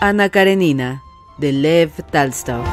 Ana Karenina, de Lev Talstov.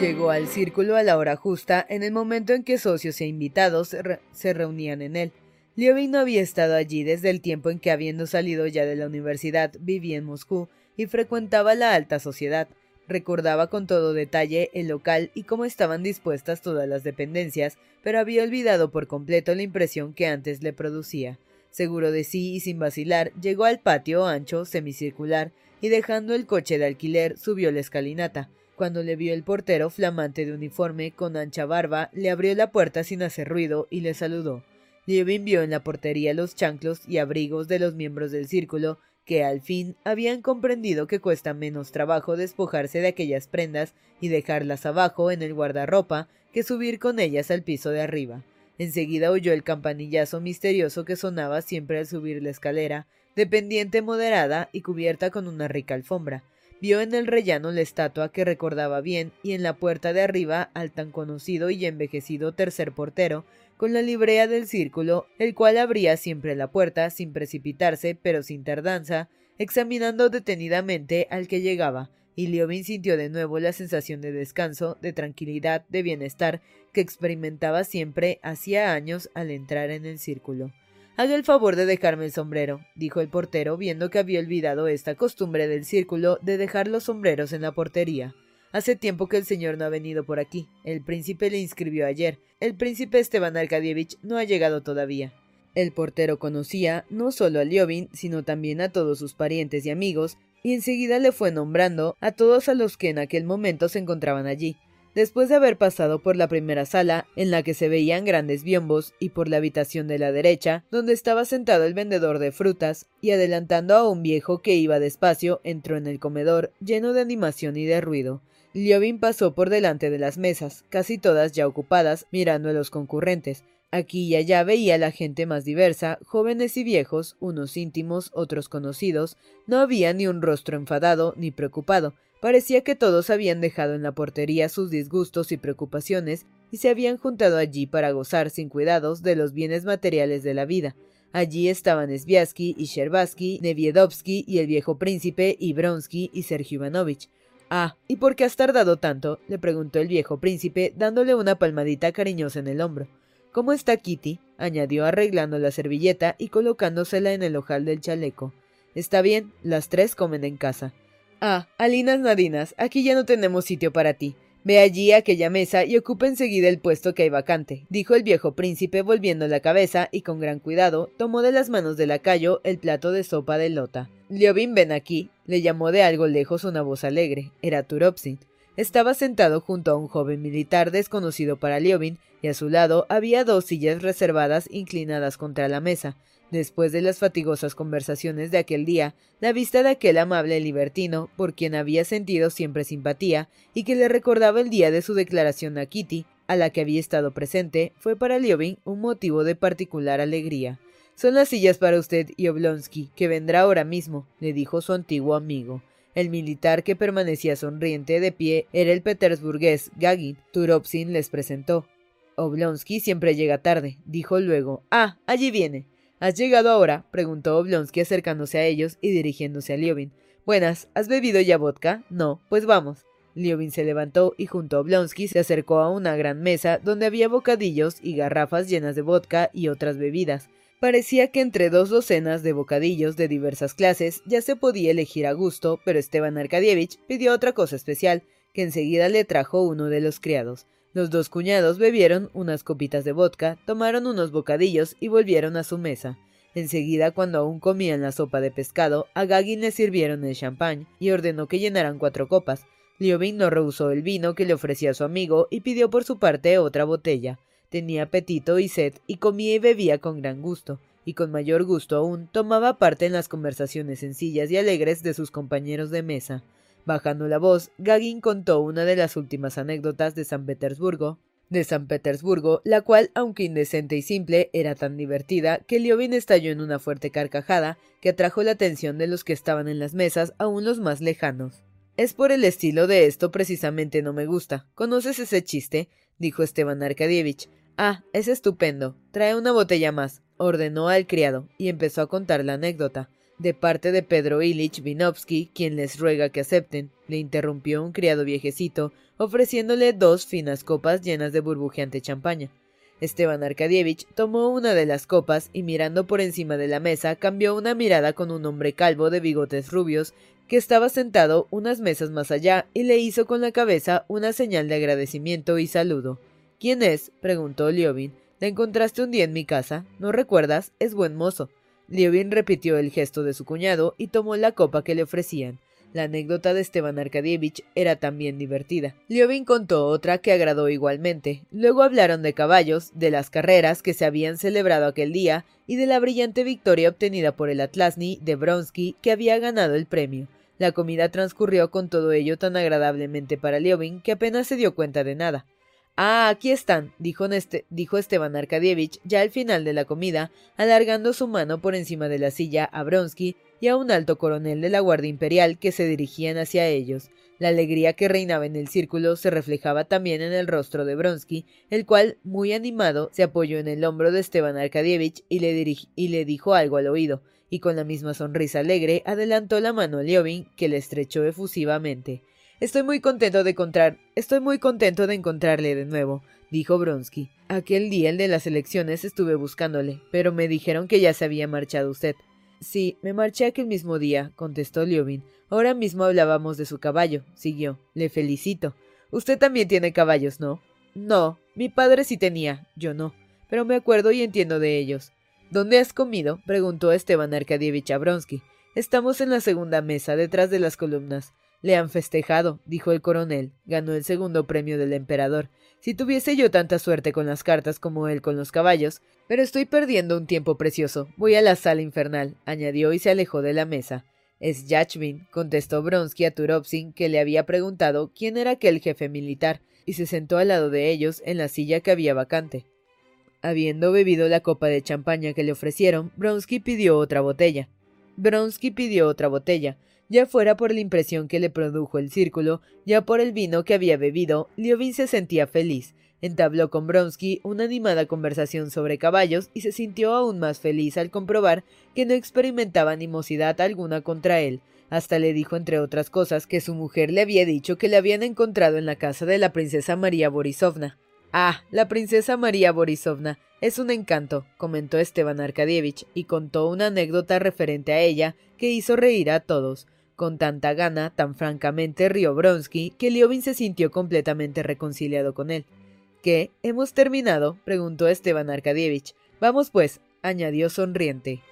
Llegó al círculo a la hora justa, en el momento en que socios e invitados se reunían en él. Liovin no había estado allí desde el tiempo en que, habiendo salido ya de la universidad, vivía en Moscú y frecuentaba la alta sociedad. Recordaba con todo detalle el local y cómo estaban dispuestas todas las dependencias, pero había olvidado por completo la impresión que antes le producía. Seguro de sí y sin vacilar, llegó al patio ancho, semicircular, y dejando el coche de alquiler, subió la escalinata. Cuando le vio el portero flamante de uniforme, con ancha barba, le abrió la puerta sin hacer ruido y le saludó. Lievin vio en la portería los chanclos y abrigos de los miembros del círculo, que al fin habían comprendido que cuesta menos trabajo despojarse de aquellas prendas y dejarlas abajo en el guardarropa que subir con ellas al piso de arriba. Enseguida oyó el campanillazo misterioso que sonaba siempre al subir la escalera, de pendiente moderada y cubierta con una rica alfombra. Vio en el rellano la estatua que recordaba bien y en la puerta de arriba al tan conocido y envejecido tercer portero, con la librea del círculo, el cual abría siempre la puerta sin precipitarse, pero sin tardanza, examinando detenidamente al que llegaba, y Liobin sintió de nuevo la sensación de descanso, de tranquilidad, de bienestar que experimentaba siempre hacía años al entrar en el círculo. Haga el favor de dejarme el sombrero, dijo el portero, viendo que había olvidado esta costumbre del círculo de dejar los sombreros en la portería. Hace tiempo que el señor no ha venido por aquí. El príncipe le inscribió ayer. El príncipe Esteban Arkadievich no ha llegado todavía. El portero conocía no solo a Liobin, sino también a todos sus parientes y amigos, y enseguida le fue nombrando a todos a los que en aquel momento se encontraban allí. Después de haber pasado por la primera sala, en la que se veían grandes biombos, y por la habitación de la derecha, donde estaba sentado el vendedor de frutas, y adelantando a un viejo que iba despacio, entró en el comedor, lleno de animación y de ruido. Liobin pasó por delante de las mesas, casi todas ya ocupadas, mirando a los concurrentes. Aquí y allá veía la gente más diversa, jóvenes y viejos, unos íntimos, otros conocidos. No había ni un rostro enfadado ni preocupado. Parecía que todos habían dejado en la portería sus disgustos y preocupaciones y se habían juntado allí para gozar sin cuidados de los bienes materiales de la vida. Allí estaban Sviatsky y Sherbatsky, Neviedovsky y el viejo príncipe, y y Sergio Ivanovich. Ah, ¿y por qué has tardado tanto? le preguntó el viejo príncipe, dándole una palmadita cariñosa en el hombro. ¿Cómo está Kitty? añadió arreglando la servilleta y colocándosela en el ojal del chaleco. Está bien, las tres comen en casa. Ah, Alinas Nadinas, aquí ya no tenemos sitio para ti. Ve allí aquella mesa y ocupa enseguida el puesto que hay vacante, dijo el viejo príncipe volviendo la cabeza y con gran cuidado tomó de las manos del lacayo el plato de sopa de lota. Liobin, ven aquí, le llamó de algo lejos una voz alegre. Era Turopsin. Estaba sentado junto a un joven militar desconocido para Liobin, y a su lado había dos sillas reservadas inclinadas contra la mesa. Después de las fatigosas conversaciones de aquel día, la vista de aquel amable libertino, por quien había sentido siempre simpatía, y que le recordaba el día de su declaración a Kitty, a la que había estado presente, fue para Liobin un motivo de particular alegría. Son las sillas para usted y Oblonsky, que vendrá ahora mismo, le dijo su antiguo amigo. El militar que permanecía sonriente de pie era el petersburgués Gagin. Turovsin les presentó. Oblonsky siempre llega tarde, dijo luego. Ah, allí viene. ¿Has llegado ahora? preguntó Oblonsky acercándose a ellos y dirigiéndose a Liobin. Buenas, ¿has bebido ya vodka? No, pues vamos. Liobin se levantó y junto a Oblonsky se acercó a una gran mesa donde había bocadillos y garrafas llenas de vodka y otras bebidas. Parecía que entre dos docenas de bocadillos de diversas clases ya se podía elegir a gusto, pero Esteban Arkadievich pidió otra cosa especial, que enseguida le trajo uno de los criados. Los dos cuñados bebieron unas copitas de vodka, tomaron unos bocadillos y volvieron a su mesa. Enseguida, cuando aún comían la sopa de pescado, a Gagin le sirvieron el champán y ordenó que llenaran cuatro copas. Liobin no rehusó el vino que le ofrecía su amigo y pidió por su parte otra botella. Tenía apetito y sed, y comía y bebía con gran gusto, y con mayor gusto aún tomaba parte en las conversaciones sencillas y alegres de sus compañeros de mesa. Bajando la voz, Gagin contó una de las últimas anécdotas de San Petersburgo, de San Petersburgo, la cual, aunque indecente y simple, era tan divertida que Liobin estalló en una fuerte carcajada que atrajo la atención de los que estaban en las mesas, aún los más lejanos. Es por el estilo de esto precisamente no me gusta. ¿Conoces ese chiste? dijo Esteban Arkadievich. Ah, es estupendo. Trae una botella más, ordenó al criado, y empezó a contar la anécdota. De parte de Pedro Ilich Vinovsky, quien les ruega que acepten, le interrumpió un criado viejecito, ofreciéndole dos finas copas llenas de burbujeante champaña. Esteban Arkadievich tomó una de las copas y mirando por encima de la mesa cambió una mirada con un hombre calvo de bigotes rubios que estaba sentado unas mesas más allá y le hizo con la cabeza una señal de agradecimiento y saludo. ¿Quién es? preguntó Liobin. ¿Le encontraste un día en mi casa? ¿No recuerdas? Es buen mozo. Liobin repitió el gesto de su cuñado y tomó la copa que le ofrecían. La anécdota de Esteban Arkadievich era también divertida. Liobin contó otra que agradó igualmente. Luego hablaron de caballos, de las carreras que se habían celebrado aquel día y de la brillante victoria obtenida por el Atlasny de Bronsky que había ganado el premio. La comida transcurrió con todo ello tan agradablemente para Liobin que apenas se dio cuenta de nada. Ah, aquí están, dijo, dijo Esteban Arkadievich ya al final de la comida, alargando su mano por encima de la silla a Bronsky y a un alto coronel de la Guardia Imperial que se dirigían hacia ellos. La alegría que reinaba en el círculo se reflejaba también en el rostro de Bronsky, el cual, muy animado, se apoyó en el hombro de Esteban Arkadievich y le, y le dijo algo al oído, y con la misma sonrisa alegre adelantó la mano a Liobin, que le estrechó efusivamente. Estoy muy contento de encontrar. Estoy muy contento de encontrarle de nuevo, dijo Bronsky. Aquel día el de las elecciones estuve buscándole, pero me dijeron que ya se había marchado usted. Sí, me marché aquel mismo día, contestó Liobin. Ahora mismo hablábamos de su caballo, siguió. Le felicito. Usted también tiene caballos, ¿no? No, mi padre sí tenía, yo no. Pero me acuerdo y entiendo de ellos. ¿Dónde has comido? preguntó Esteban Arkadievich a Bronsky. Estamos en la segunda mesa, detrás de las columnas. Le han festejado, dijo el coronel. Ganó el segundo premio del emperador. Si tuviese yo tanta suerte con las cartas como él con los caballos. Pero estoy perdiendo un tiempo precioso. Voy a la sala infernal, añadió y se alejó de la mesa. Es Yachvin, contestó Bronsky a Turovsin, que le había preguntado quién era aquel jefe militar, y se sentó al lado de ellos en la silla que había vacante. Habiendo bebido la copa de champaña que le ofrecieron, Bronsky pidió otra botella. Bronsky pidió otra botella, ya fuera por la impresión que le produjo el círculo, ya por el vino que había bebido, Liovin se sentía feliz. Entabló con Bronsky una animada conversación sobre caballos y se sintió aún más feliz al comprobar que no experimentaba animosidad alguna contra él. Hasta le dijo, entre otras cosas, que su mujer le había dicho que le habían encontrado en la casa de la princesa María Borisovna. Ah, la princesa María Borisovna. Es un encanto, comentó Esteban Arkadievich, y contó una anécdota referente a ella que hizo reír a todos. Con tanta gana, tan francamente rió Bronsky, que Liobin se sintió completamente reconciliado con él. ¿Qué? ¿Hemos terminado? preguntó Esteban Arkadievich. Vamos pues, añadió sonriente.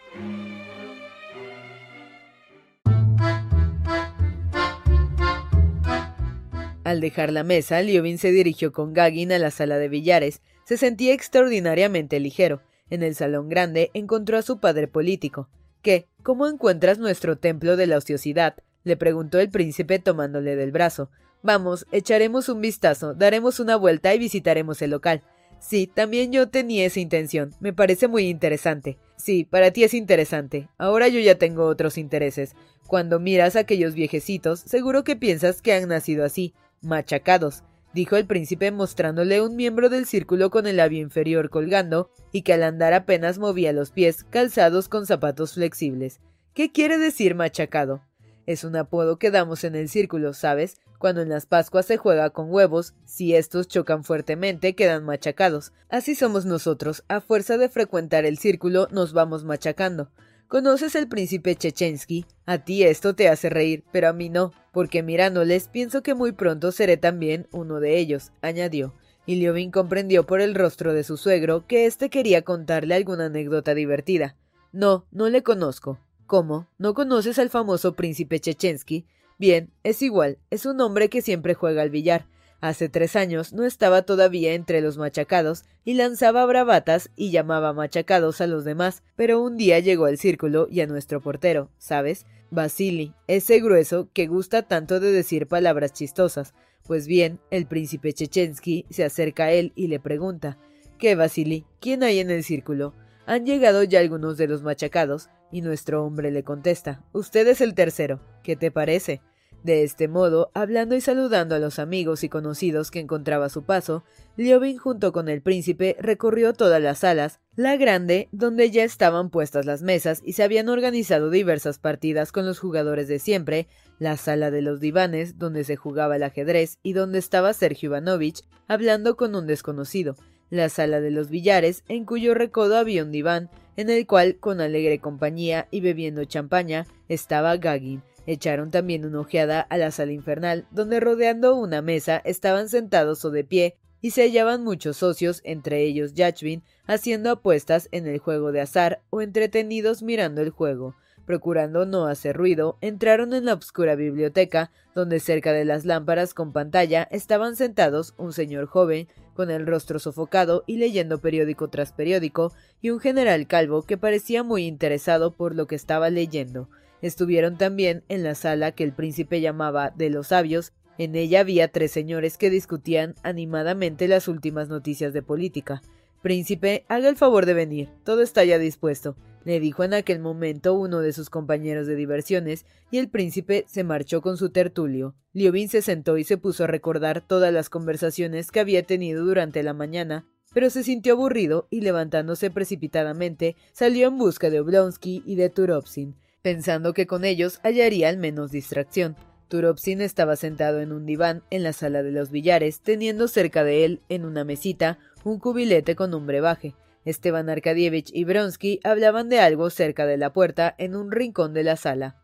Al dejar la mesa, Liobin se dirigió con Gagin a la sala de billares. Se sentía extraordinariamente ligero. En el salón grande encontró a su padre político. ¿Qué? ¿Cómo encuentras nuestro templo de la ociosidad? le preguntó el príncipe tomándole del brazo. Vamos, echaremos un vistazo, daremos una vuelta y visitaremos el local. Sí, también yo tenía esa intención. Me parece muy interesante. Sí, para ti es interesante. Ahora yo ya tengo otros intereses. Cuando miras a aquellos viejecitos, seguro que piensas que han nacido así, machacados, dijo el príncipe mostrándole un miembro del círculo con el labio inferior colgando y que al andar apenas movía los pies, calzados con zapatos flexibles. ¿Qué quiere decir machacado? Es un apodo que damos en el círculo, ¿sabes? Cuando en las Pascuas se juega con huevos, si estos chocan fuertemente quedan machacados. Así somos nosotros, a fuerza de frecuentar el círculo nos vamos machacando. ¿Conoces el príncipe Chechensky? A ti esto te hace reír, pero a mí no, porque mirándoles pienso que muy pronto seré también uno de ellos, añadió. Y Liovin comprendió por el rostro de su suegro que éste quería contarle alguna anécdota divertida. No, no le conozco. ¿Cómo? ¿No conoces al famoso príncipe Chechensky? Bien, es igual, es un hombre que siempre juega al billar. Hace tres años no estaba todavía entre los machacados y lanzaba bravatas y llamaba machacados a los demás, pero un día llegó al círculo y a nuestro portero, ¿sabes? Basili, ese grueso que gusta tanto de decir palabras chistosas. Pues bien, el príncipe Chechensky se acerca a él y le pregunta ¿Qué, Basili? ¿Quién hay en el círculo? Han llegado ya algunos de los machacados, y nuestro hombre le contesta Usted es el tercero. ¿Qué te parece? De este modo, hablando y saludando a los amigos y conocidos que encontraba a su paso, Liobin junto con el príncipe recorrió todas las salas, la grande, donde ya estaban puestas las mesas y se habían organizado diversas partidas con los jugadores de siempre, la sala de los divanes, donde se jugaba el ajedrez y donde estaba Sergio Ivanovich hablando con un desconocido, la sala de los billares, en cuyo recodo había un diván, en el cual, con alegre compañía y bebiendo champaña, estaba Gagin, Echaron también una ojeada a la sala infernal, donde rodeando una mesa estaban sentados o de pie, y se hallaban muchos socios, entre ellos Yachvin, haciendo apuestas en el juego de azar o entretenidos mirando el juego. Procurando no hacer ruido, entraron en la oscura biblioteca, donde cerca de las lámparas con pantalla estaban sentados un señor joven, con el rostro sofocado y leyendo periódico tras periódico, y un general calvo que parecía muy interesado por lo que estaba leyendo. Estuvieron también en la sala que el príncipe llamaba de los sabios. En ella había tres señores que discutían animadamente las últimas noticias de política. Príncipe, haga el favor de venir. Todo está ya dispuesto, le dijo en aquel momento uno de sus compañeros de diversiones, y el príncipe se marchó con su tertulio. Liobin se sentó y se puso a recordar todas las conversaciones que había tenido durante la mañana, pero se sintió aburrido y levantándose precipitadamente salió en busca de Oblonsky y de Turovsin pensando que con ellos hallaría al menos distracción. Turovsin estaba sentado en un diván en la sala de los billares, teniendo cerca de él, en una mesita, un cubilete con un brebaje. Esteban Arkadievich y Bronsky hablaban de algo cerca de la puerta, en un rincón de la sala.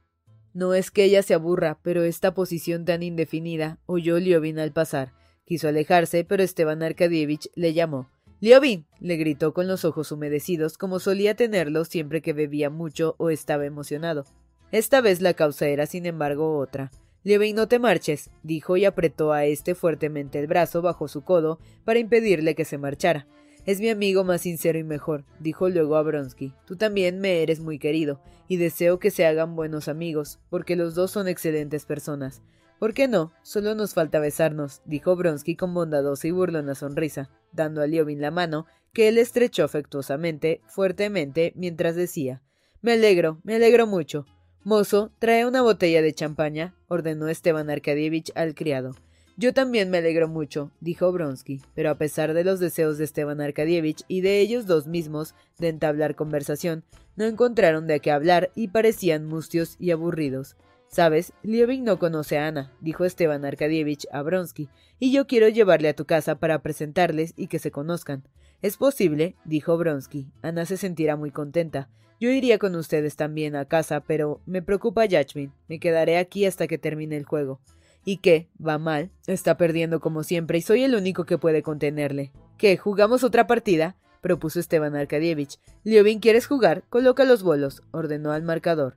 No es que ella se aburra, pero esta posición tan indefinida, oyó Liovin al pasar. Quiso alejarse, pero Esteban Arkadievich le llamó. Liobin, le gritó con los ojos humedecidos como solía tenerlos siempre que bebía mucho o estaba emocionado. Esta vez la causa era, sin embargo, otra. Liobin, no te marches, dijo y apretó a éste fuertemente el brazo bajo su codo para impedirle que se marchara. Es mi amigo más sincero y mejor, dijo luego a Bronsky. Tú también me eres muy querido, y deseo que se hagan buenos amigos, porque los dos son excelentes personas. ¿Por qué no? Solo nos falta besarnos, dijo Bronsky con bondadosa y burlona sonrisa, dando a Liobin la mano, que él estrechó afectuosamente, fuertemente, mientras decía Me alegro, me alegro mucho. Mozo, trae una botella de champaña, ordenó Esteban Arkadievich al criado. Yo también me alegro mucho, dijo Bronsky, pero a pesar de los deseos de Esteban Arkadievich y de ellos dos mismos de entablar conversación, no encontraron de qué hablar y parecían mustios y aburridos. Sabes, Liobin no conoce a Ana, dijo Esteban Arkadievich a Bronsky, y yo quiero llevarle a tu casa para presentarles y que se conozcan. Es posible, dijo Bronsky. Ana se sentirá muy contenta. Yo iría con ustedes también a casa, pero me preocupa Yachmin. Me quedaré aquí hasta que termine el juego. ¿Y qué? ¿Va mal? Está perdiendo como siempre y soy el único que puede contenerle. ¿Qué? ¿Jugamos otra partida? propuso Esteban Arkadievich. Liobin, ¿quieres jugar? Coloca los bolos, ordenó al marcador.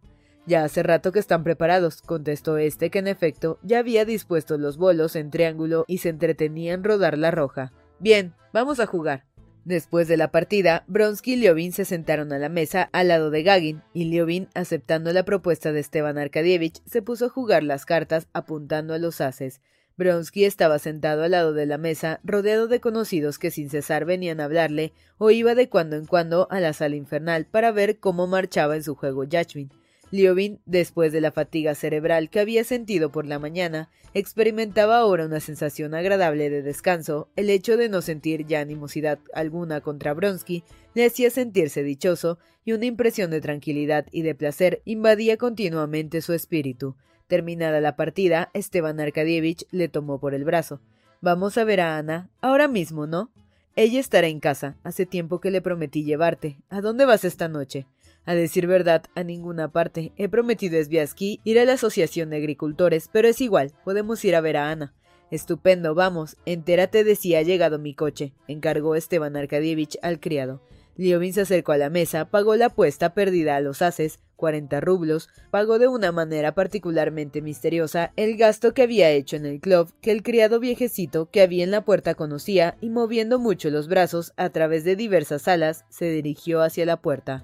Ya hace rato que están preparados, contestó este, que en efecto ya había dispuesto los bolos en triángulo y se entretenía en rodar la roja. Bien, vamos a jugar. Después de la partida, Bronsky y Liovin se sentaron a la mesa al lado de Gagin, y Liovin, aceptando la propuesta de Esteban Arkadievich, se puso a jugar las cartas apuntando a los haces. Bronsky estaba sentado al lado de la mesa, rodeado de conocidos que sin cesar venían a hablarle, o iba de cuando en cuando a la sala infernal para ver cómo marchaba en su juego Yachmin. Liobin, después de la fatiga cerebral que había sentido por la mañana, experimentaba ahora una sensación agradable de descanso. El hecho de no sentir ya animosidad alguna contra Bronsky le hacía sentirse dichoso, y una impresión de tranquilidad y de placer invadía continuamente su espíritu. Terminada la partida, Esteban Arkadievich le tomó por el brazo. Vamos a ver a Ana. Ahora mismo, ¿no? Ella estará en casa. Hace tiempo que le prometí llevarte. ¿A dónde vas esta noche? A decir verdad, a ninguna parte. He prometido a ir a la Asociación de Agricultores, pero es igual, podemos ir a ver a Ana. Estupendo, vamos, entérate de si ha llegado mi coche, encargó Esteban Arkadievich al criado. Liobin se acercó a la mesa, pagó la apuesta perdida a los haces, cuarenta rublos, pagó de una manera particularmente misteriosa el gasto que había hecho en el club que el criado viejecito que había en la puerta conocía y moviendo mucho los brazos a través de diversas salas, se dirigió hacia la puerta.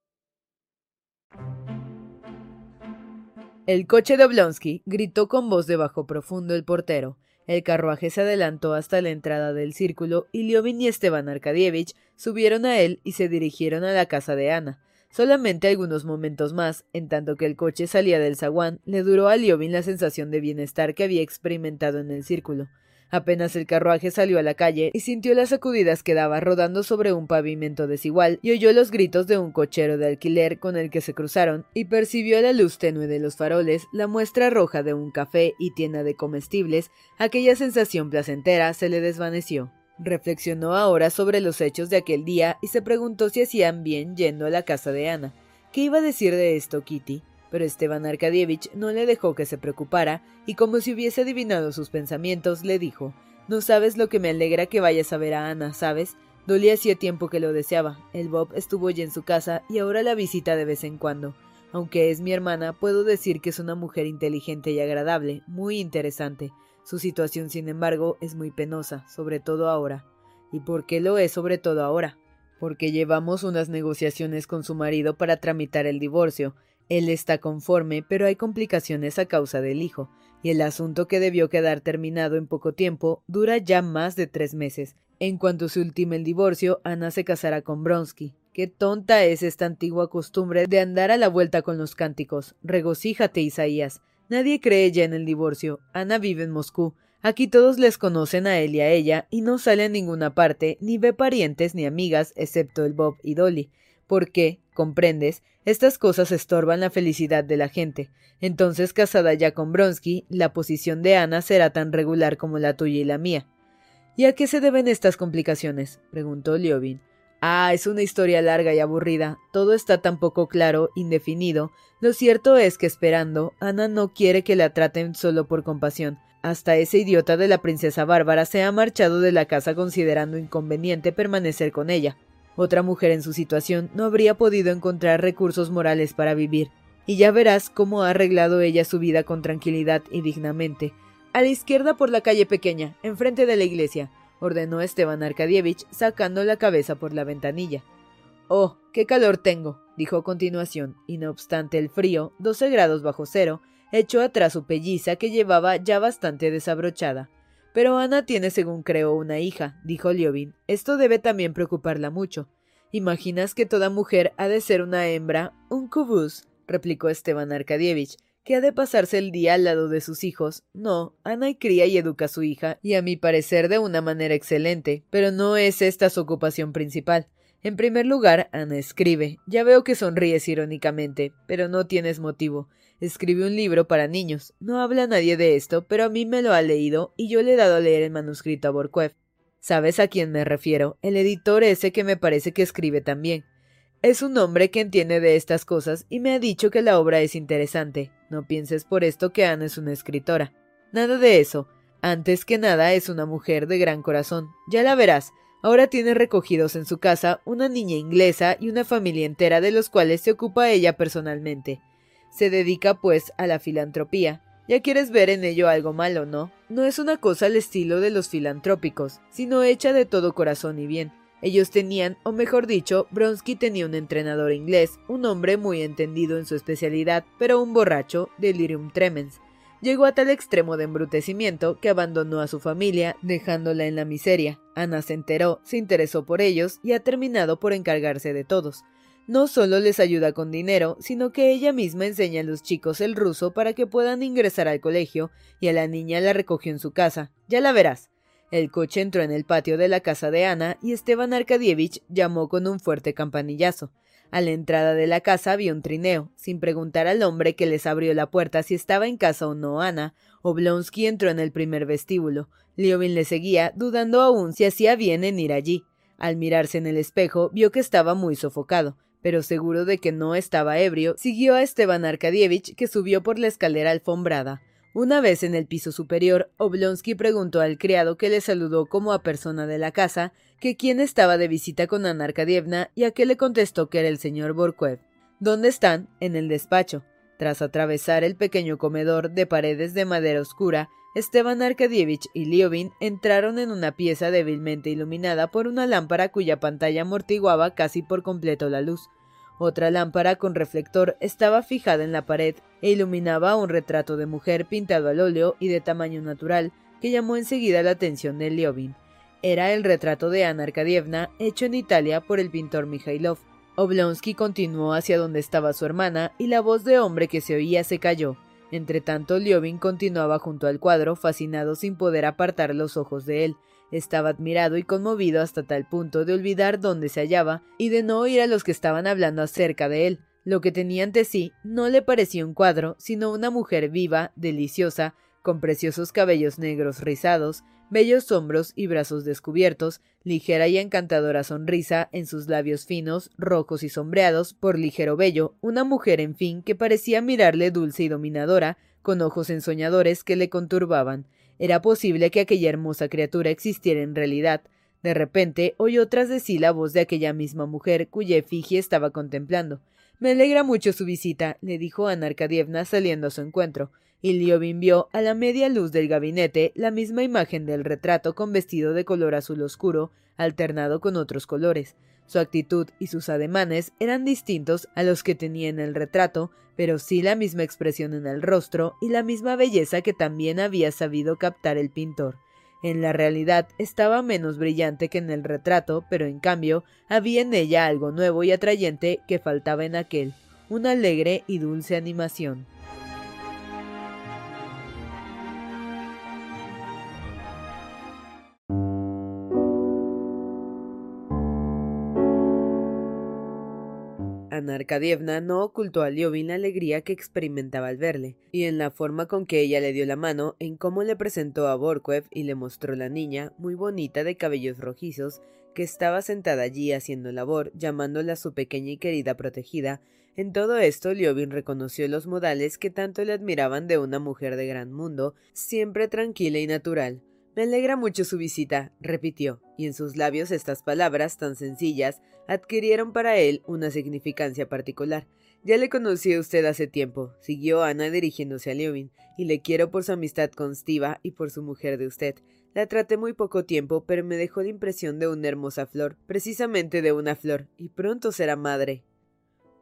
El coche de Oblonsky gritó con voz de bajo profundo el portero. El carruaje se adelantó hasta la entrada del círculo y Liovin y Esteban Arkadievich subieron a él y se dirigieron a la casa de Ana. Solamente algunos momentos más, en tanto que el coche salía del zaguán, le duró a Liovin la sensación de bienestar que había experimentado en el círculo. Apenas el carruaje salió a la calle y sintió las sacudidas que daba rodando sobre un pavimento desigual y oyó los gritos de un cochero de alquiler con el que se cruzaron y percibió a la luz tenue de los faroles la muestra roja de un café y tienda de comestibles, aquella sensación placentera se le desvaneció. Reflexionó ahora sobre los hechos de aquel día y se preguntó si hacían bien yendo a la casa de Ana. ¿Qué iba a decir de esto Kitty? Pero Esteban Arkadievich no le dejó que se preocupara y como si hubiese adivinado sus pensamientos, le dijo No sabes lo que me alegra que vayas a ver a Ana, ¿sabes? Dolly hacía tiempo que lo deseaba. El Bob estuvo ya en su casa y ahora la visita de vez en cuando. Aunque es mi hermana, puedo decir que es una mujer inteligente y agradable, muy interesante. Su situación, sin embargo, es muy penosa, sobre todo ahora. ¿Y por qué lo es sobre todo ahora? Porque llevamos unas negociaciones con su marido para tramitar el divorcio, él está conforme, pero hay complicaciones a causa del hijo, y el asunto que debió quedar terminado en poco tiempo dura ya más de tres meses. En cuanto se ultime el divorcio, Ana se casará con Bronsky. Qué tonta es esta antigua costumbre de andar a la vuelta con los cánticos. Regocíjate, Isaías. Nadie cree ya en el divorcio. Ana vive en Moscú. Aquí todos les conocen a él y a ella, y no sale a ninguna parte, ni ve parientes ni amigas, excepto el Bob y Dolly. ¿Por qué? ¿Comprendes? Estas cosas estorban la felicidad de la gente. Entonces, casada ya con Bronsky, la posición de Ana será tan regular como la tuya y la mía. ¿Y a qué se deben estas complicaciones? preguntó Liobin. Ah, es una historia larga y aburrida. Todo está tan poco claro, indefinido. Lo cierto es que esperando, Ana no quiere que la traten solo por compasión. Hasta ese idiota de la princesa Bárbara se ha marchado de la casa considerando inconveniente permanecer con ella. Otra mujer en su situación no habría podido encontrar recursos morales para vivir, y ya verás cómo ha arreglado ella su vida con tranquilidad y dignamente. A la izquierda por la calle pequeña, enfrente de la iglesia, ordenó Esteban Arkadievich, sacando la cabeza por la ventanilla. Oh, qué calor tengo, dijo a continuación, y no obstante el frío, doce grados bajo cero, echó atrás su pelliza que llevaba ya bastante desabrochada. Pero Ana tiene, según creo, una hija, dijo Liobin. Esto debe también preocuparla mucho. ¿Imaginas que toda mujer ha de ser una hembra? Un cubús, replicó Esteban Arkadievich, que ha de pasarse el día al lado de sus hijos. No, Ana cría y educa a su hija, y a mi parecer de una manera excelente, pero no es esta su ocupación principal. En primer lugar, Ana escribe. Ya veo que sonríes irónicamente, pero no tienes motivo. Escribe un libro para niños. No habla nadie de esto, pero a mí me lo ha leído y yo le he dado a leer el manuscrito a Borquev. ¿Sabes a quién me refiero? El editor ese que me parece que escribe también. Es un hombre que entiende de estas cosas y me ha dicho que la obra es interesante. No pienses por esto que Ana es una escritora. Nada de eso. Antes que nada es una mujer de gran corazón. Ya la verás. Ahora tiene recogidos en su casa una niña inglesa y una familia entera de los cuales se ocupa ella personalmente. Se dedica, pues, a la filantropía. Ya quieres ver en ello algo malo, ¿no? No es una cosa al estilo de los filantrópicos, sino hecha de todo corazón y bien. Ellos tenían, o mejor dicho, Bronsky tenía un entrenador inglés, un hombre muy entendido en su especialidad, pero un borracho, delirium tremens. Llegó a tal extremo de embrutecimiento que abandonó a su familia, dejándola en la miseria. Ana se enteró, se interesó por ellos y ha terminado por encargarse de todos. No solo les ayuda con dinero, sino que ella misma enseña a los chicos el ruso para que puedan ingresar al colegio, y a la niña la recogió en su casa. Ya la verás. El coche entró en el patio de la casa de Ana y Esteban Arkadievich llamó con un fuerte campanillazo. A la entrada de la casa vio un trineo. Sin preguntar al hombre que les abrió la puerta si estaba en casa o no Ana, Oblonsky entró en el primer vestíbulo. Liovin le seguía, dudando aún si hacía bien en ir allí. Al mirarse en el espejo, vio que estaba muy sofocado, pero seguro de que no estaba ebrio, siguió a Esteban Arkadievich, que subió por la escalera alfombrada. Una vez en el piso superior, Oblonsky preguntó al criado que le saludó como a persona de la casa que quién estaba de visita con Ana Arkadievna y a qué le contestó que era el señor Borkuev. ¿Dónde están? En el despacho. Tras atravesar el pequeño comedor de paredes de madera oscura, Esteban Arkadievich y Liovin entraron en una pieza débilmente iluminada por una lámpara cuya pantalla amortiguaba casi por completo la luz. Otra lámpara con reflector estaba fijada en la pared e iluminaba un retrato de mujer pintado al óleo y de tamaño natural que llamó enseguida la atención de Liobin. Era el retrato de Ana Arkadievna hecho en Italia por el pintor Mikhailov. Oblonsky continuó hacia donde estaba su hermana y la voz de hombre que se oía se cayó. Entretanto, Liobin continuaba junto al cuadro, fascinado sin poder apartar los ojos de él. Estaba admirado y conmovido hasta tal punto de olvidar dónde se hallaba y de no oír a los que estaban hablando acerca de él. Lo que tenía ante sí no le parecía un cuadro, sino una mujer viva, deliciosa, con preciosos cabellos negros rizados, bellos hombros y brazos descubiertos, ligera y encantadora sonrisa en sus labios finos, rojos y sombreados por ligero vello, una mujer, en fin, que parecía mirarle dulce y dominadora, con ojos ensoñadores que le conturbaban. Era posible que aquella hermosa criatura existiera en realidad. De repente oyó tras de sí la voz de aquella misma mujer cuya efigie estaba contemplando. Me alegra mucho su visita, le dijo Ana Arkadievna saliendo a su encuentro, y Liobin vio a la media luz del gabinete la misma imagen del retrato con vestido de color azul oscuro, alternado con otros colores. Su actitud y sus ademanes eran distintos a los que tenía en el retrato, pero sí la misma expresión en el rostro y la misma belleza que también había sabido captar el pintor. En la realidad estaba menos brillante que en el retrato, pero en cambio había en ella algo nuevo y atrayente que faltaba en aquel, una alegre y dulce animación. Arkadievna no ocultó a Liovin la alegría que experimentaba al verle, y en la forma con que ella le dio la mano, en cómo le presentó a Borkwev y le mostró la niña, muy bonita de cabellos rojizos, que estaba sentada allí haciendo labor, llamándola su pequeña y querida protegida. En todo esto, Liovin reconoció los modales que tanto le admiraban de una mujer de gran mundo, siempre tranquila y natural. Me alegra mucho su visita, repitió, y en sus labios estas palabras tan sencillas adquirieron para él una significancia particular. Ya le conocí a usted hace tiempo, siguió Ana dirigiéndose a Liovin, y le quiero por su amistad con Stiva y por su mujer de usted. La traté muy poco tiempo, pero me dejó la impresión de una hermosa flor, precisamente de una flor, y pronto será madre.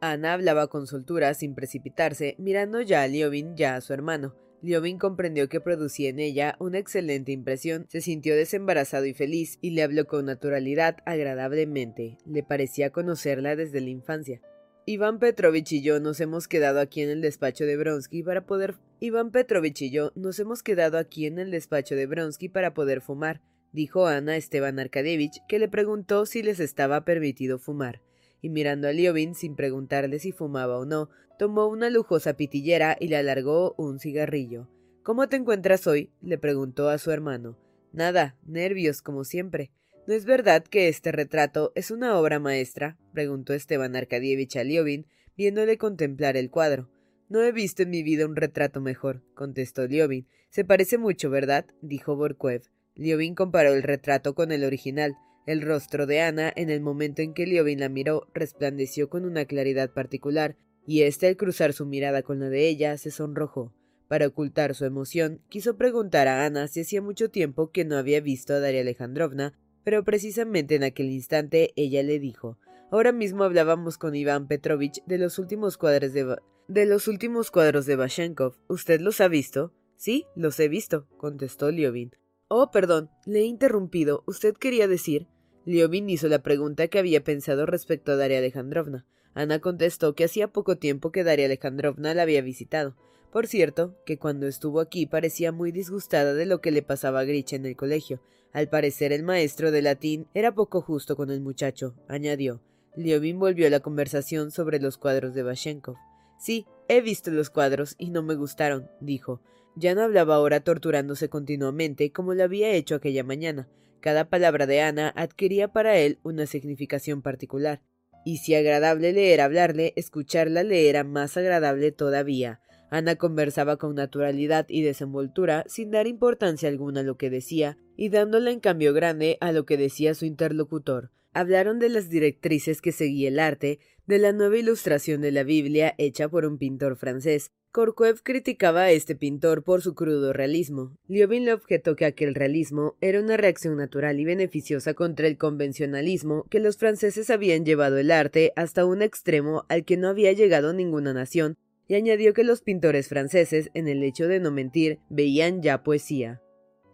Ana hablaba con soltura, sin precipitarse, mirando ya a Liovin, ya a su hermano. Liobin comprendió que producía en ella una excelente impresión, se sintió desembarazado y feliz, y le habló con naturalidad agradablemente. Le parecía conocerla desde la infancia. Iván Petrovich y yo nos hemos quedado aquí en el despacho de Bronsky para poder. Iván Petrovich y yo nos hemos quedado aquí en el despacho de Bronsky para poder fumar, dijo Ana Esteban Arkadievich, que le preguntó si les estaba permitido fumar y mirando a Liobin sin preguntarle si fumaba o no, tomó una lujosa pitillera y le alargó un cigarrillo. ¿Cómo te encuentras hoy? le preguntó a su hermano. Nada, nervios, como siempre. ¿No es verdad que este retrato es una obra maestra? preguntó Esteban Arkadievich a Liobin, viéndole contemplar el cuadro. No he visto en mi vida un retrato mejor, contestó Liobin. Se parece mucho, ¿verdad? dijo Borkuev. Liobin comparó el retrato con el original. El rostro de Ana, en el momento en que Liobin la miró, resplandeció con una claridad particular, y éste al cruzar su mirada con la de ella se sonrojó. Para ocultar su emoción, quiso preguntar a Ana si hacía mucho tiempo que no había visto a Daria Alejandrovna, pero precisamente en aquel instante ella le dijo Ahora mismo hablábamos con Iván Petrovich de los últimos cuadros de, de los últimos cuadros de Bashenkov. ¿Usted los ha visto? Sí, los he visto, contestó Liovin. Oh, perdón, le he interrumpido. ¿Usted quería decir? Liovin hizo la pregunta que había pensado respecto a Daria Alejandrovna. Ana contestó que hacía poco tiempo que Daria Alejandrovna la había visitado. Por cierto, que cuando estuvo aquí parecía muy disgustada de lo que le pasaba a Grisha en el colegio. Al parecer el maestro de latín era poco justo con el muchacho, añadió. Liovin volvió la conversación sobre los cuadros de Bashenkov. Sí, he visto los cuadros y no me gustaron, dijo. Ya no hablaba ahora torturándose continuamente como lo había hecho aquella mañana. Cada palabra de Ana adquiría para él una significación particular. Y si agradable le era hablarle, escucharla le era más agradable todavía. Ana conversaba con naturalidad y desenvoltura, sin dar importancia alguna a lo que decía, y dándole en cambio grande a lo que decía su interlocutor. Hablaron de las directrices que seguía el arte, de la nueva ilustración de la Biblia hecha por un pintor francés. Korkuev criticaba a este pintor por su crudo realismo. Liobin le objetó que aquel realismo era una reacción natural y beneficiosa contra el convencionalismo que los franceses habían llevado el arte hasta un extremo al que no había llegado ninguna nación y añadió que los pintores franceses, en el hecho de no mentir, veían ya poesía.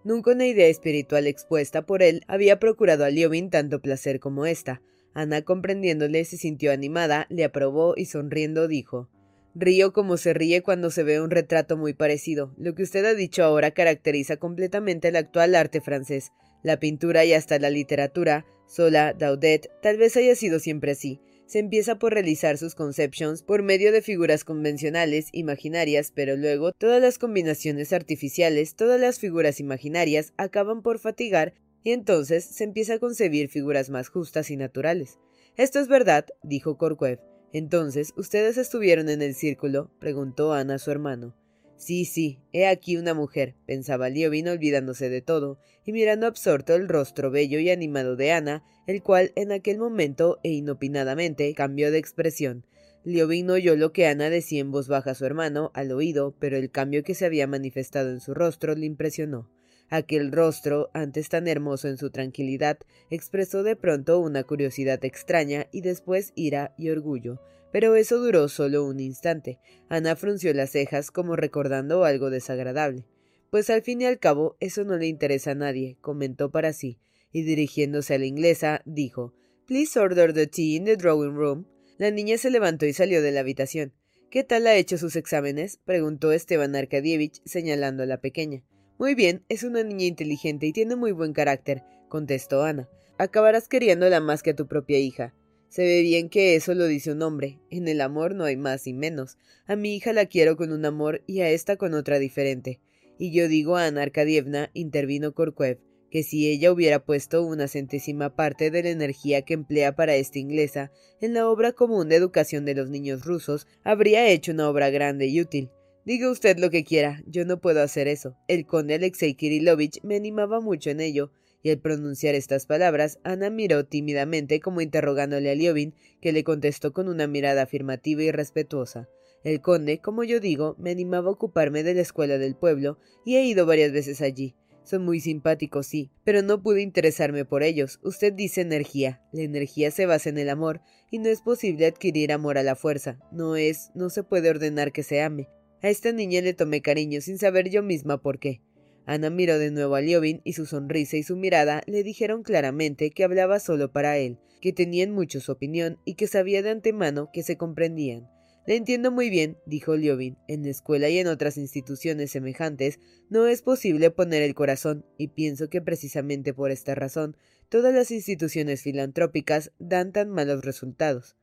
Nunca una idea espiritual expuesta por él había procurado a Liobin tanto placer como esta. Ana, comprendiéndole, se sintió animada, le aprobó y sonriendo dijo Río como se ríe cuando se ve un retrato muy parecido. Lo que usted ha dicho ahora caracteriza completamente el actual arte francés. La pintura y hasta la literatura, Sola, Daudet, tal vez haya sido siempre así se empieza por realizar sus conceptions por medio de figuras convencionales, imaginarias, pero luego todas las combinaciones artificiales, todas las figuras imaginarias acaban por fatigar y entonces se empieza a concebir figuras más justas y naturales. Esto es verdad, dijo Korkuev. Entonces, ¿ustedes estuvieron en el círculo? preguntó Ana a su hermano. Sí, sí, he aquí una mujer, pensaba Liobin olvidándose de todo, y mirando absorto el rostro bello y animado de Ana, el cual en aquel momento e inopinadamente cambió de expresión. Liobin oyó lo que Ana decía en voz baja a su hermano al oído, pero el cambio que se había manifestado en su rostro le impresionó. Aquel rostro, antes tan hermoso en su tranquilidad, expresó de pronto una curiosidad extraña y después ira y orgullo, pero eso duró solo un instante. Ana frunció las cejas como recordando algo desagradable. Pues al fin y al cabo eso no le interesa a nadie, comentó para sí, y dirigiéndose a la inglesa, dijo Please order the tea in the drawing room. La niña se levantó y salió de la habitación. ¿Qué tal ha hecho sus exámenes? preguntó Esteban Arkadievich, señalando a la pequeña. Muy bien, es una niña inteligente y tiene muy buen carácter, contestó Ana. Acabarás queriéndola más que a tu propia hija. Se ve bien que eso lo dice un hombre. En el amor no hay más y menos. A mi hija la quiero con un amor y a esta con otra diferente. Y yo digo a Ana Arkadievna, intervino Korkuev, que si ella hubiera puesto una centésima parte de la energía que emplea para esta inglesa en la obra común de educación de los niños rusos, habría hecho una obra grande y útil. Diga usted lo que quiera, yo no puedo hacer eso. El conde Alexei Kirilovich me animaba mucho en ello, y al pronunciar estas palabras, Ana miró tímidamente como interrogándole a Liobin, que le contestó con una mirada afirmativa y respetuosa. El conde, como yo digo, me animaba a ocuparme de la escuela del pueblo, y he ido varias veces allí. Son muy simpáticos, sí, pero no pude interesarme por ellos. Usted dice energía. La energía se basa en el amor, y no es posible adquirir amor a la fuerza. No es, no se puede ordenar que se ame. A esta niña le tomé cariño sin saber yo misma por qué. Ana miró de nuevo a Liobin y su sonrisa y su mirada le dijeron claramente que hablaba solo para él, que tenían mucho su opinión y que sabía de antemano que se comprendían. Le entiendo muy bien, dijo Liobin. En la escuela y en otras instituciones semejantes no es posible poner el corazón, y pienso que precisamente por esta razón todas las instituciones filantrópicas dan tan malos resultados.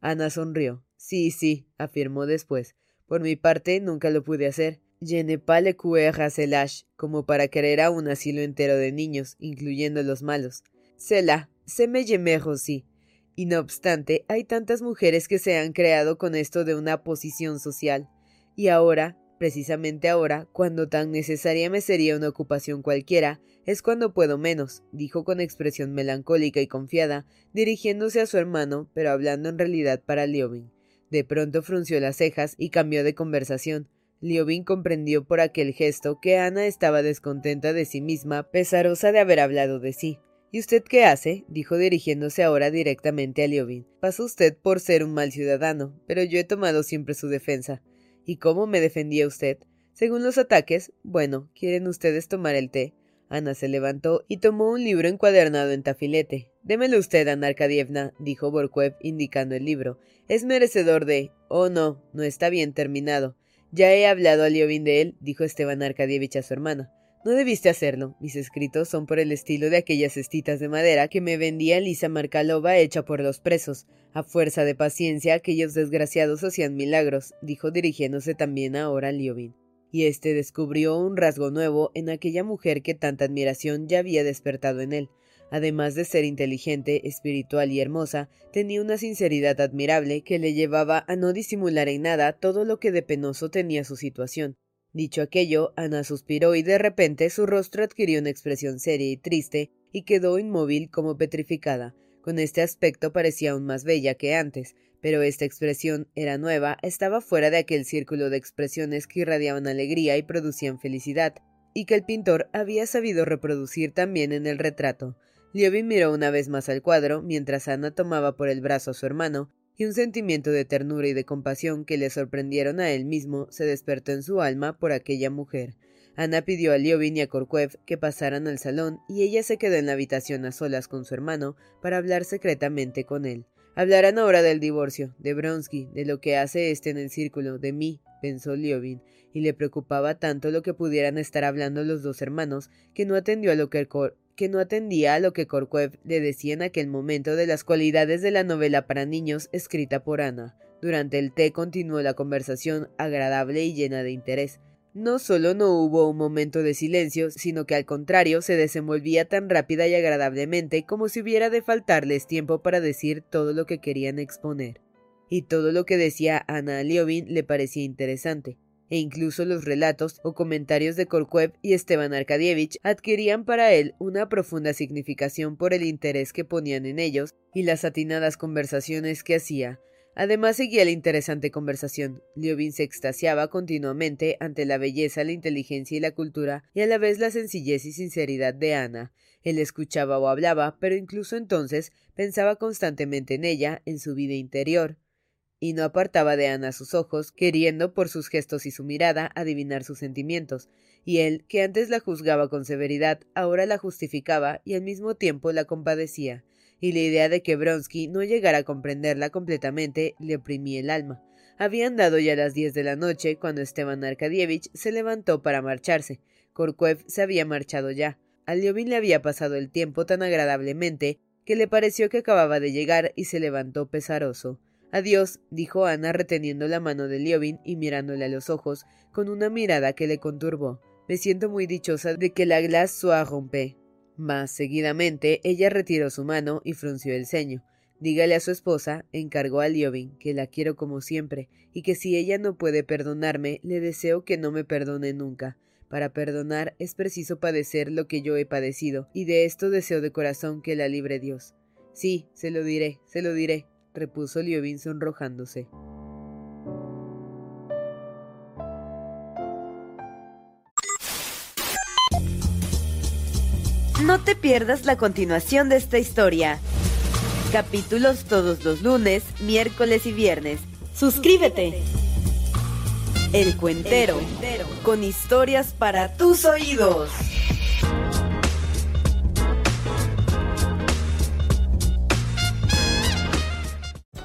Ana sonrió. Sí, sí, afirmó después. Por mi parte nunca lo pude hacer. Je ne pas le como para querer a un asilo entero de niños, incluyendo los malos. Cela, se me llame Rosy. Y no obstante, hay tantas mujeres que se han creado con esto de una posición social. Y ahora, precisamente ahora, cuando tan necesaria me sería una ocupación cualquiera, es cuando puedo menos, dijo con expresión melancólica y confiada, dirigiéndose a su hermano, pero hablando en realidad para Liobin. De pronto frunció las cejas y cambió de conversación. Liobin comprendió por aquel gesto que Ana estaba descontenta de sí misma, pesarosa de haber hablado de sí. ¿Y usted qué hace? dijo dirigiéndose ahora directamente a Liobin. Pasó usted por ser un mal ciudadano, pero yo he tomado siempre su defensa. ¿Y cómo me defendía usted? Según los ataques, bueno, ¿quieren ustedes tomar el té? Ana se levantó y tomó un libro encuadernado en tafilete. Démelo usted, Ana Arkadievna, dijo Borkuev, indicando el libro. Es merecedor de. Oh, no, no está bien terminado. Ya he hablado a Liobin de él, dijo Esteban Arkadievich a su hermana. No debiste hacerlo. Mis escritos son por el estilo de aquellas cestitas de madera que me vendía Lisa Markalova hecha por los presos. A fuerza de paciencia, aquellos desgraciados hacían milagros, dijo dirigiéndose también ahora a Liobin. Y éste descubrió un rasgo nuevo en aquella mujer que tanta admiración ya había despertado en él. Además de ser inteligente, espiritual y hermosa, tenía una sinceridad admirable que le llevaba a no disimular en nada todo lo que de penoso tenía su situación. Dicho aquello, Ana suspiró y de repente su rostro adquirió una expresión seria y triste y quedó inmóvil como petrificada. Con este aspecto parecía aún más bella que antes, pero esta expresión era nueva, estaba fuera de aquel círculo de expresiones que irradiaban alegría y producían felicidad, y que el pintor había sabido reproducir también en el retrato. Liobin miró una vez más al cuadro, mientras Ana tomaba por el brazo a su hermano, y un sentimiento de ternura y de compasión que le sorprendieron a él mismo se despertó en su alma por aquella mujer. Ana pidió a Liobin y a Korkuev que pasaran al salón y ella se quedó en la habitación a solas con su hermano para hablar secretamente con él. Hablarán ahora del divorcio, de Bronsky, de lo que hace este en el círculo, de mí, pensó Liobin, y le preocupaba tanto lo que pudieran estar hablando los dos hermanos que no atendió a lo que que no atendía a lo que Korkuev le decía en aquel momento de las cualidades de la novela para niños escrita por Ana. Durante el té continuó la conversación agradable y llena de interés. No solo no hubo un momento de silencio, sino que al contrario se desenvolvía tan rápida y agradablemente como si hubiera de faltarles tiempo para decir todo lo que querían exponer. Y todo lo que decía Ana Liobin le parecía interesante e incluso los relatos o comentarios de Korkuev y Esteban Arkadievich adquirían para él una profunda significación por el interés que ponían en ellos y las atinadas conversaciones que hacía. Además seguía la interesante conversación. Liobin se extasiaba continuamente ante la belleza, la inteligencia y la cultura, y a la vez la sencillez y sinceridad de Ana. Él escuchaba o hablaba, pero incluso entonces pensaba constantemente en ella, en su vida interior y no apartaba de Ana sus ojos, queriendo por sus gestos y su mirada adivinar sus sentimientos, y él, que antes la juzgaba con severidad, ahora la justificaba y al mismo tiempo la compadecía, y la idea de que Bronsky no llegara a comprenderla completamente le oprimía el alma. Habían dado ya las diez de la noche cuando Esteban Arkadievich se levantó para marcharse. Korkuev se había marchado ya. A le había pasado el tiempo tan agradablemente que le pareció que acababa de llegar y se levantó pesaroso. Adiós, dijo Ana reteniendo la mano de Liobin y mirándole a los ojos con una mirada que le conturbó. Me siento muy dichosa de que la glace soit rompée. Mas seguidamente ella retiró su mano y frunció el ceño. Dígale a su esposa, encargó a Liobin, que la quiero como siempre, y que si ella no puede perdonarme, le deseo que no me perdone nunca. Para perdonar es preciso padecer lo que yo he padecido, y de esto deseo de corazón que la libre Dios. Sí, se lo diré, se lo diré, repuso Liobin sonrojándose. No te pierdas la continuación de esta historia. Capítulos todos los lunes, miércoles y viernes. Suscríbete. El Cuentero, con historias para tus oídos.